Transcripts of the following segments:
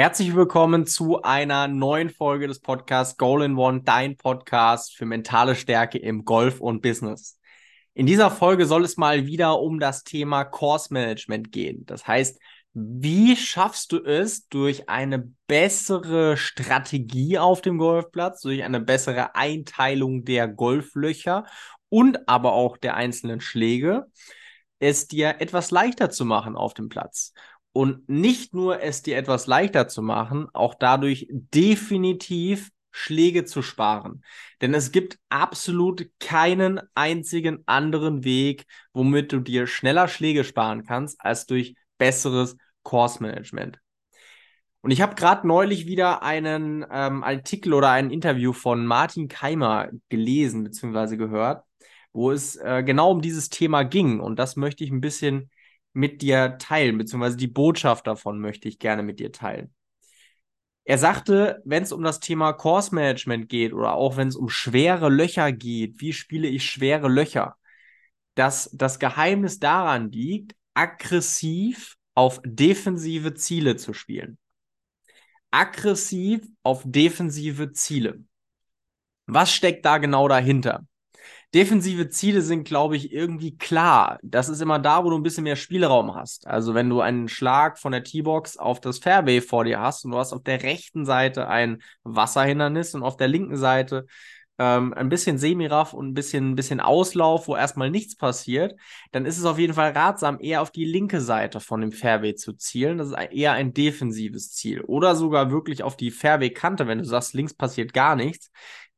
Herzlich willkommen zu einer neuen Folge des Podcasts Goal in One, dein Podcast für mentale Stärke im Golf und Business. In dieser Folge soll es mal wieder um das Thema Course Management gehen. Das heißt, wie schaffst du es durch eine bessere Strategie auf dem Golfplatz, durch eine bessere Einteilung der Golflöcher und aber auch der einzelnen Schläge, es dir etwas leichter zu machen auf dem Platz? Und nicht nur es dir etwas leichter zu machen, auch dadurch definitiv Schläge zu sparen. Denn es gibt absolut keinen einzigen anderen Weg, womit du dir schneller Schläge sparen kannst, als durch besseres Course Management. Und ich habe gerade neulich wieder einen ähm, Artikel oder ein Interview von Martin Keimer gelesen bzw. gehört, wo es äh, genau um dieses Thema ging. Und das möchte ich ein bisschen mit dir teilen, beziehungsweise die Botschaft davon möchte ich gerne mit dir teilen. Er sagte, wenn es um das Thema Course Management geht oder auch wenn es um schwere Löcher geht, wie spiele ich schwere Löcher, dass das Geheimnis daran liegt, aggressiv auf defensive Ziele zu spielen. Aggressiv auf defensive Ziele. Was steckt da genau dahinter? Defensive Ziele sind, glaube ich, irgendwie klar. Das ist immer da, wo du ein bisschen mehr Spielraum hast. Also wenn du einen Schlag von der T-Box auf das Fairway vor dir hast und du hast auf der rechten Seite ein Wasserhindernis und auf der linken Seite ähm, ein bisschen Semiraff und ein bisschen, ein bisschen Auslauf, wo erstmal nichts passiert, dann ist es auf jeden Fall ratsam, eher auf die linke Seite von dem Fairway zu zielen. Das ist eher ein defensives Ziel. Oder sogar wirklich auf die Fairway-Kante, wenn du sagst, links passiert gar nichts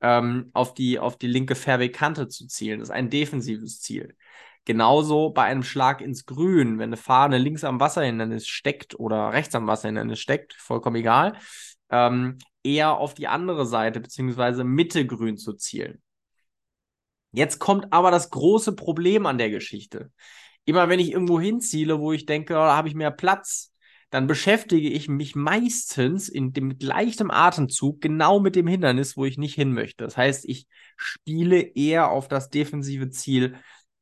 ähm, auf, die, auf die linke Fairway-Kante zu zielen. Das ist ein defensives Ziel. Genauso bei einem Schlag ins Grün, wenn eine Fahne links am Wasserhindernis steckt oder rechts am Wasserhindernis steckt, vollkommen egal, ähm, eher auf die andere Seite beziehungsweise Mitte grün zu zielen. Jetzt kommt aber das große Problem an der Geschichte. Immer wenn ich irgendwo hinziele, wo ich denke, oh, da habe ich mehr Platz, dann beschäftige ich mich meistens in dem mit leichtem Atemzug genau mit dem Hindernis, wo ich nicht hin möchte. Das heißt, ich spiele eher auf das defensive Ziel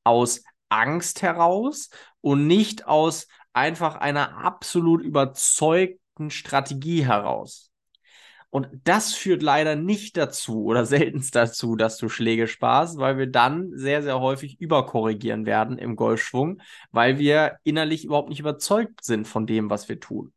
aus Angst heraus und nicht aus einfach einer absolut überzeugten Strategie heraus. Und das führt leider nicht dazu oder seltenst dazu, dass du Schläge sparst, weil wir dann sehr, sehr häufig überkorrigieren werden im Golfschwung, weil wir innerlich überhaupt nicht überzeugt sind von dem, was wir tun.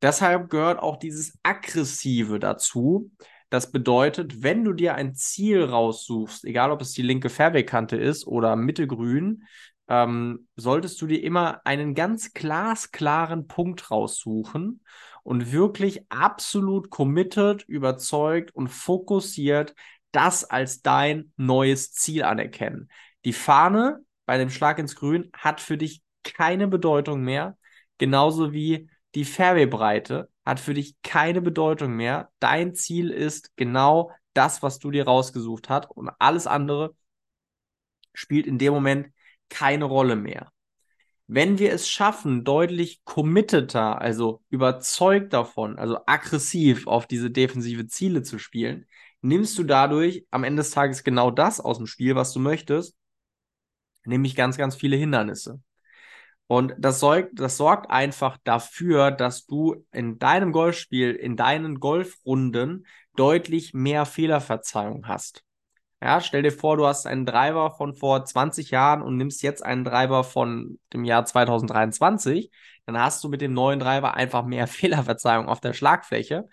Deshalb gehört auch dieses Aggressive dazu. Das bedeutet, wenn du dir ein Ziel raussuchst, egal ob es die linke Fairway-Kante ist oder Mitte grün, ähm, solltest du dir immer einen ganz glasklaren Punkt raussuchen und wirklich absolut committed, überzeugt und fokussiert das als dein neues Ziel anerkennen. Die Fahne bei dem Schlag ins Grün hat für dich keine Bedeutung mehr, genauso wie die Fairway-Breite hat für dich keine Bedeutung mehr. Dein Ziel ist genau das, was du dir rausgesucht hast und alles andere spielt in dem Moment keine Rolle mehr. Wenn wir es schaffen, deutlich committeter, also überzeugt davon, also aggressiv auf diese defensive Ziele zu spielen, nimmst du dadurch am Ende des Tages genau das aus dem Spiel, was du möchtest, nämlich ganz, ganz viele Hindernisse. Und das sorgt, das sorgt einfach dafür, dass du in deinem Golfspiel, in deinen Golfrunden deutlich mehr Fehlerverzeihung hast. Ja, stell dir vor, du hast einen Driver von vor 20 Jahren und nimmst jetzt einen Driver von dem Jahr 2023, dann hast du mit dem neuen Driver einfach mehr Fehlerverzeihung auf der Schlagfläche.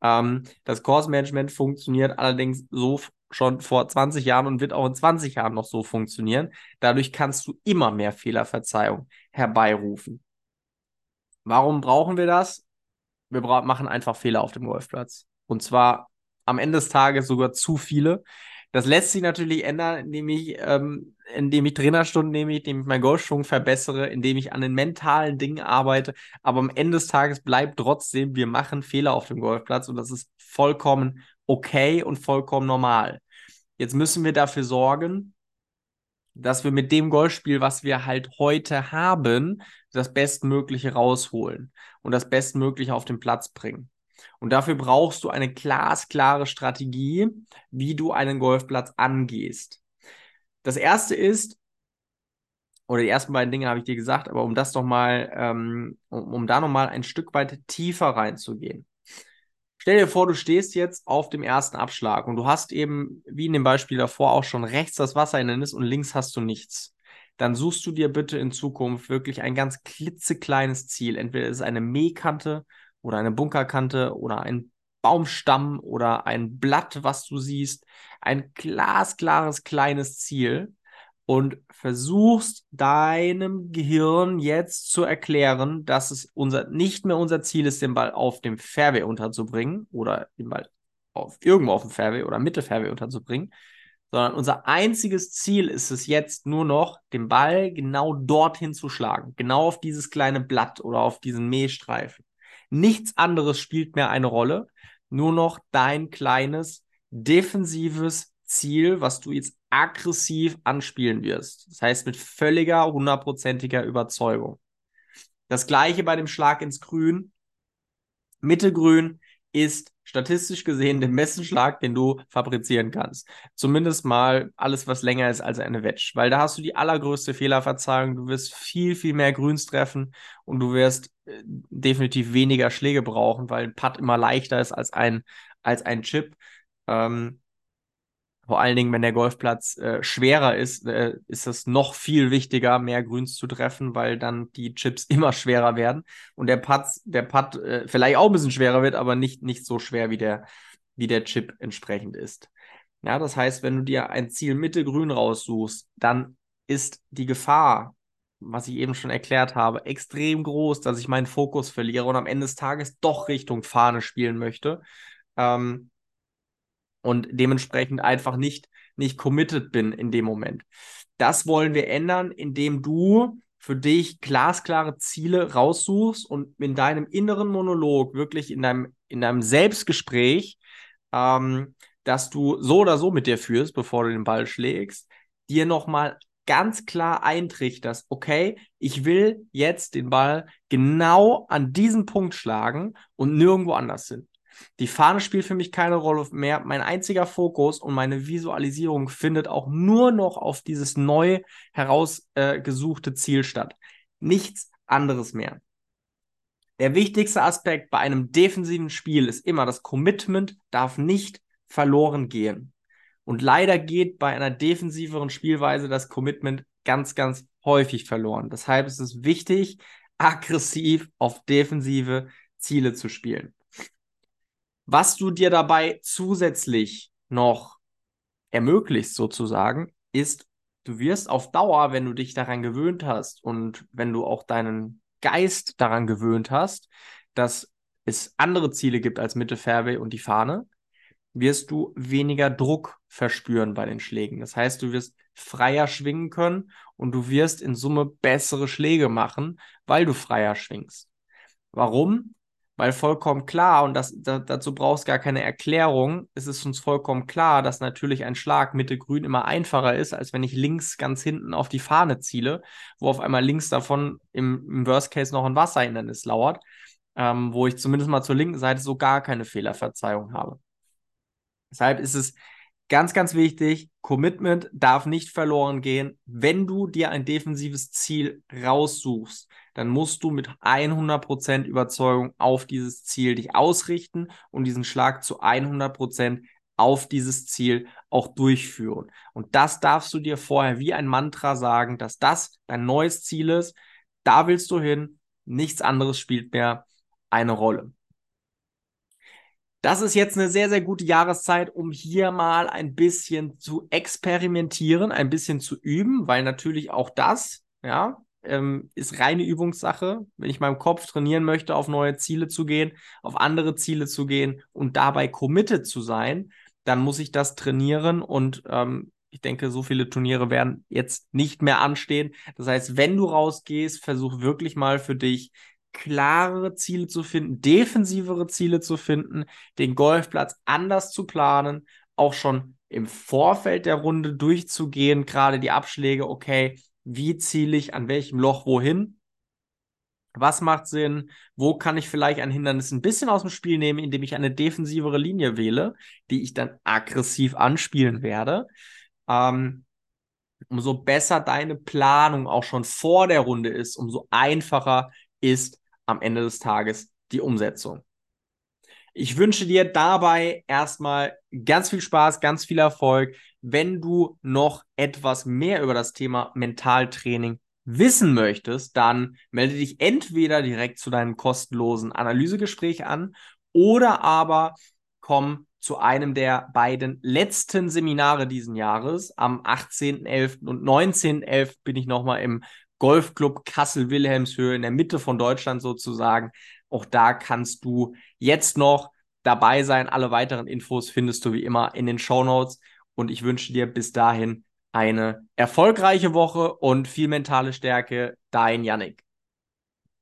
Ähm, das Course Management funktioniert allerdings so schon vor 20 Jahren und wird auch in 20 Jahren noch so funktionieren. Dadurch kannst du immer mehr Fehlerverzeihung herbeirufen. Warum brauchen wir das? Wir machen einfach Fehler auf dem Golfplatz. Und zwar am Ende des Tages sogar zu viele. Das lässt sich natürlich ändern, indem ich, ähm, indem ich Trainerstunden nehme, indem ich meinen Golfschwung verbessere, indem ich an den mentalen Dingen arbeite. Aber am Ende des Tages bleibt trotzdem, wir machen Fehler auf dem Golfplatz und das ist vollkommen okay und vollkommen normal. Jetzt müssen wir dafür sorgen, dass wir mit dem Golfspiel, was wir halt heute haben, das Bestmögliche rausholen und das Bestmögliche auf den Platz bringen. Und dafür brauchst du eine glasklare Strategie, wie du einen Golfplatz angehst. Das erste ist, oder die ersten beiden Dinge habe ich dir gesagt, aber um das doch mal, ähm, um, um da nochmal ein Stück weit tiefer reinzugehen. Stell dir vor, du stehst jetzt auf dem ersten Abschlag und du hast eben, wie in dem Beispiel davor, auch schon rechts das Wasserhindernis und links hast du nichts. Dann suchst du dir bitte in Zukunft wirklich ein ganz klitzekleines Ziel. Entweder ist es eine Mähkante oder eine Bunkerkante oder ein Baumstamm oder ein Blatt, was du siehst. Ein glasklares kleines Ziel und versuchst deinem Gehirn jetzt zu erklären, dass es unser, nicht mehr unser Ziel ist, den Ball auf dem Fairway unterzubringen oder den Ball auf, irgendwo auf dem Fairway oder Mitte Fairway unterzubringen, sondern unser einziges Ziel ist es jetzt nur noch, den Ball genau dorthin zu schlagen, genau auf dieses kleine Blatt oder auf diesen Mähstreifen. Nichts anderes spielt mehr eine Rolle, nur noch dein kleines defensives Ziel, was du jetzt aggressiv anspielen wirst. Das heißt mit völliger, hundertprozentiger Überzeugung. Das gleiche bei dem Schlag ins Grün. Mittelgrün ist statistisch gesehen der beste Schlag, den du fabrizieren kannst. Zumindest mal alles, was länger ist als eine Wedge, weil da hast du die allergrößte Fehlerverzeihung. Du wirst viel, viel mehr Grüns treffen und du wirst äh, definitiv weniger Schläge brauchen, weil ein Putt immer leichter ist als ein, als ein Chip. Ähm, vor allen Dingen, wenn der Golfplatz äh, schwerer ist, äh, ist es noch viel wichtiger, mehr Grüns zu treffen, weil dann die Chips immer schwerer werden und der Putt, der Putt äh, vielleicht auch ein bisschen schwerer wird, aber nicht, nicht so schwer, wie der, wie der Chip entsprechend ist. Ja, das heißt, wenn du dir ein Ziel Mitte Grün raussuchst, dann ist die Gefahr, was ich eben schon erklärt habe, extrem groß, dass ich meinen Fokus verliere und am Ende des Tages doch Richtung Fahne spielen möchte. Ähm, und dementsprechend einfach nicht, nicht committed bin in dem Moment. Das wollen wir ändern, indem du für dich glasklare Ziele raussuchst und in deinem inneren Monolog, wirklich in deinem, in deinem Selbstgespräch, ähm, dass du so oder so mit dir führst, bevor du den Ball schlägst, dir nochmal ganz klar eintrichterst, okay, ich will jetzt den Ball genau an diesem Punkt schlagen und nirgendwo anders hin. Die Fahne spielt für mich keine Rolle mehr. Mein einziger Fokus und meine Visualisierung findet auch nur noch auf dieses neu herausgesuchte äh, Ziel statt. Nichts anderes mehr. Der wichtigste Aspekt bei einem defensiven Spiel ist immer, das Commitment darf nicht verloren gehen. Und leider geht bei einer defensiveren Spielweise das Commitment ganz, ganz häufig verloren. Deshalb ist es wichtig, aggressiv auf defensive Ziele zu spielen. Was du dir dabei zusätzlich noch ermöglicht, sozusagen, ist, du wirst auf Dauer, wenn du dich daran gewöhnt hast und wenn du auch deinen Geist daran gewöhnt hast, dass es andere Ziele gibt als Mitte Fairway und die Fahne, wirst du weniger Druck verspüren bei den Schlägen. Das heißt, du wirst freier schwingen können und du wirst in Summe bessere Schläge machen, weil du freier schwingst. Warum? Weil vollkommen klar, und das, da, dazu brauchst gar keine Erklärung, ist es uns vollkommen klar, dass natürlich ein Schlag Mitte grün immer einfacher ist, als wenn ich links ganz hinten auf die Fahne ziele, wo auf einmal links davon im, im Worst Case noch ein Wasserhindernis lauert, ähm, wo ich zumindest mal zur linken Seite so gar keine Fehlerverzeihung habe. Deshalb ist es ganz, ganz wichtig, Commitment darf nicht verloren gehen. Wenn du dir ein defensives Ziel raussuchst, dann musst du mit 100% Überzeugung auf dieses Ziel dich ausrichten und diesen Schlag zu 100% auf dieses Ziel auch durchführen. Und das darfst du dir vorher wie ein Mantra sagen, dass das dein neues Ziel ist. Da willst du hin. Nichts anderes spielt mehr eine Rolle. Das ist jetzt eine sehr, sehr gute Jahreszeit, um hier mal ein bisschen zu experimentieren, ein bisschen zu üben, weil natürlich auch das, ja, ähm, ist reine Übungssache. Wenn ich meinem Kopf trainieren möchte, auf neue Ziele zu gehen, auf andere Ziele zu gehen und dabei committed zu sein, dann muss ich das trainieren und ähm, ich denke, so viele Turniere werden jetzt nicht mehr anstehen. Das heißt, wenn du rausgehst, versuch wirklich mal für dich klarere Ziele zu finden, defensivere Ziele zu finden, den Golfplatz anders zu planen, auch schon im Vorfeld der Runde durchzugehen, gerade die Abschläge, okay, wie ziele ich an welchem Loch wohin? Was macht Sinn? Wo kann ich vielleicht ein Hindernis ein bisschen aus dem Spiel nehmen, indem ich eine defensivere Linie wähle, die ich dann aggressiv anspielen werde? Ähm, umso besser deine Planung auch schon vor der Runde ist, umso einfacher ist am Ende des Tages die Umsetzung. Ich wünsche dir dabei erstmal ganz viel Spaß, ganz viel Erfolg. Wenn du noch etwas mehr über das Thema Mentaltraining wissen möchtest, dann melde dich entweder direkt zu deinem kostenlosen Analysegespräch an oder aber komm zu einem der beiden letzten Seminare diesen Jahres. Am 18.11. und 19.11. bin ich nochmal im Golfclub Kassel-Wilhelmshöhe in der Mitte von Deutschland sozusagen. Auch da kannst du jetzt noch dabei sein. Alle weiteren Infos findest du wie immer in den Show Notes. Und ich wünsche dir bis dahin eine erfolgreiche Woche und viel mentale Stärke. Dein Yannick.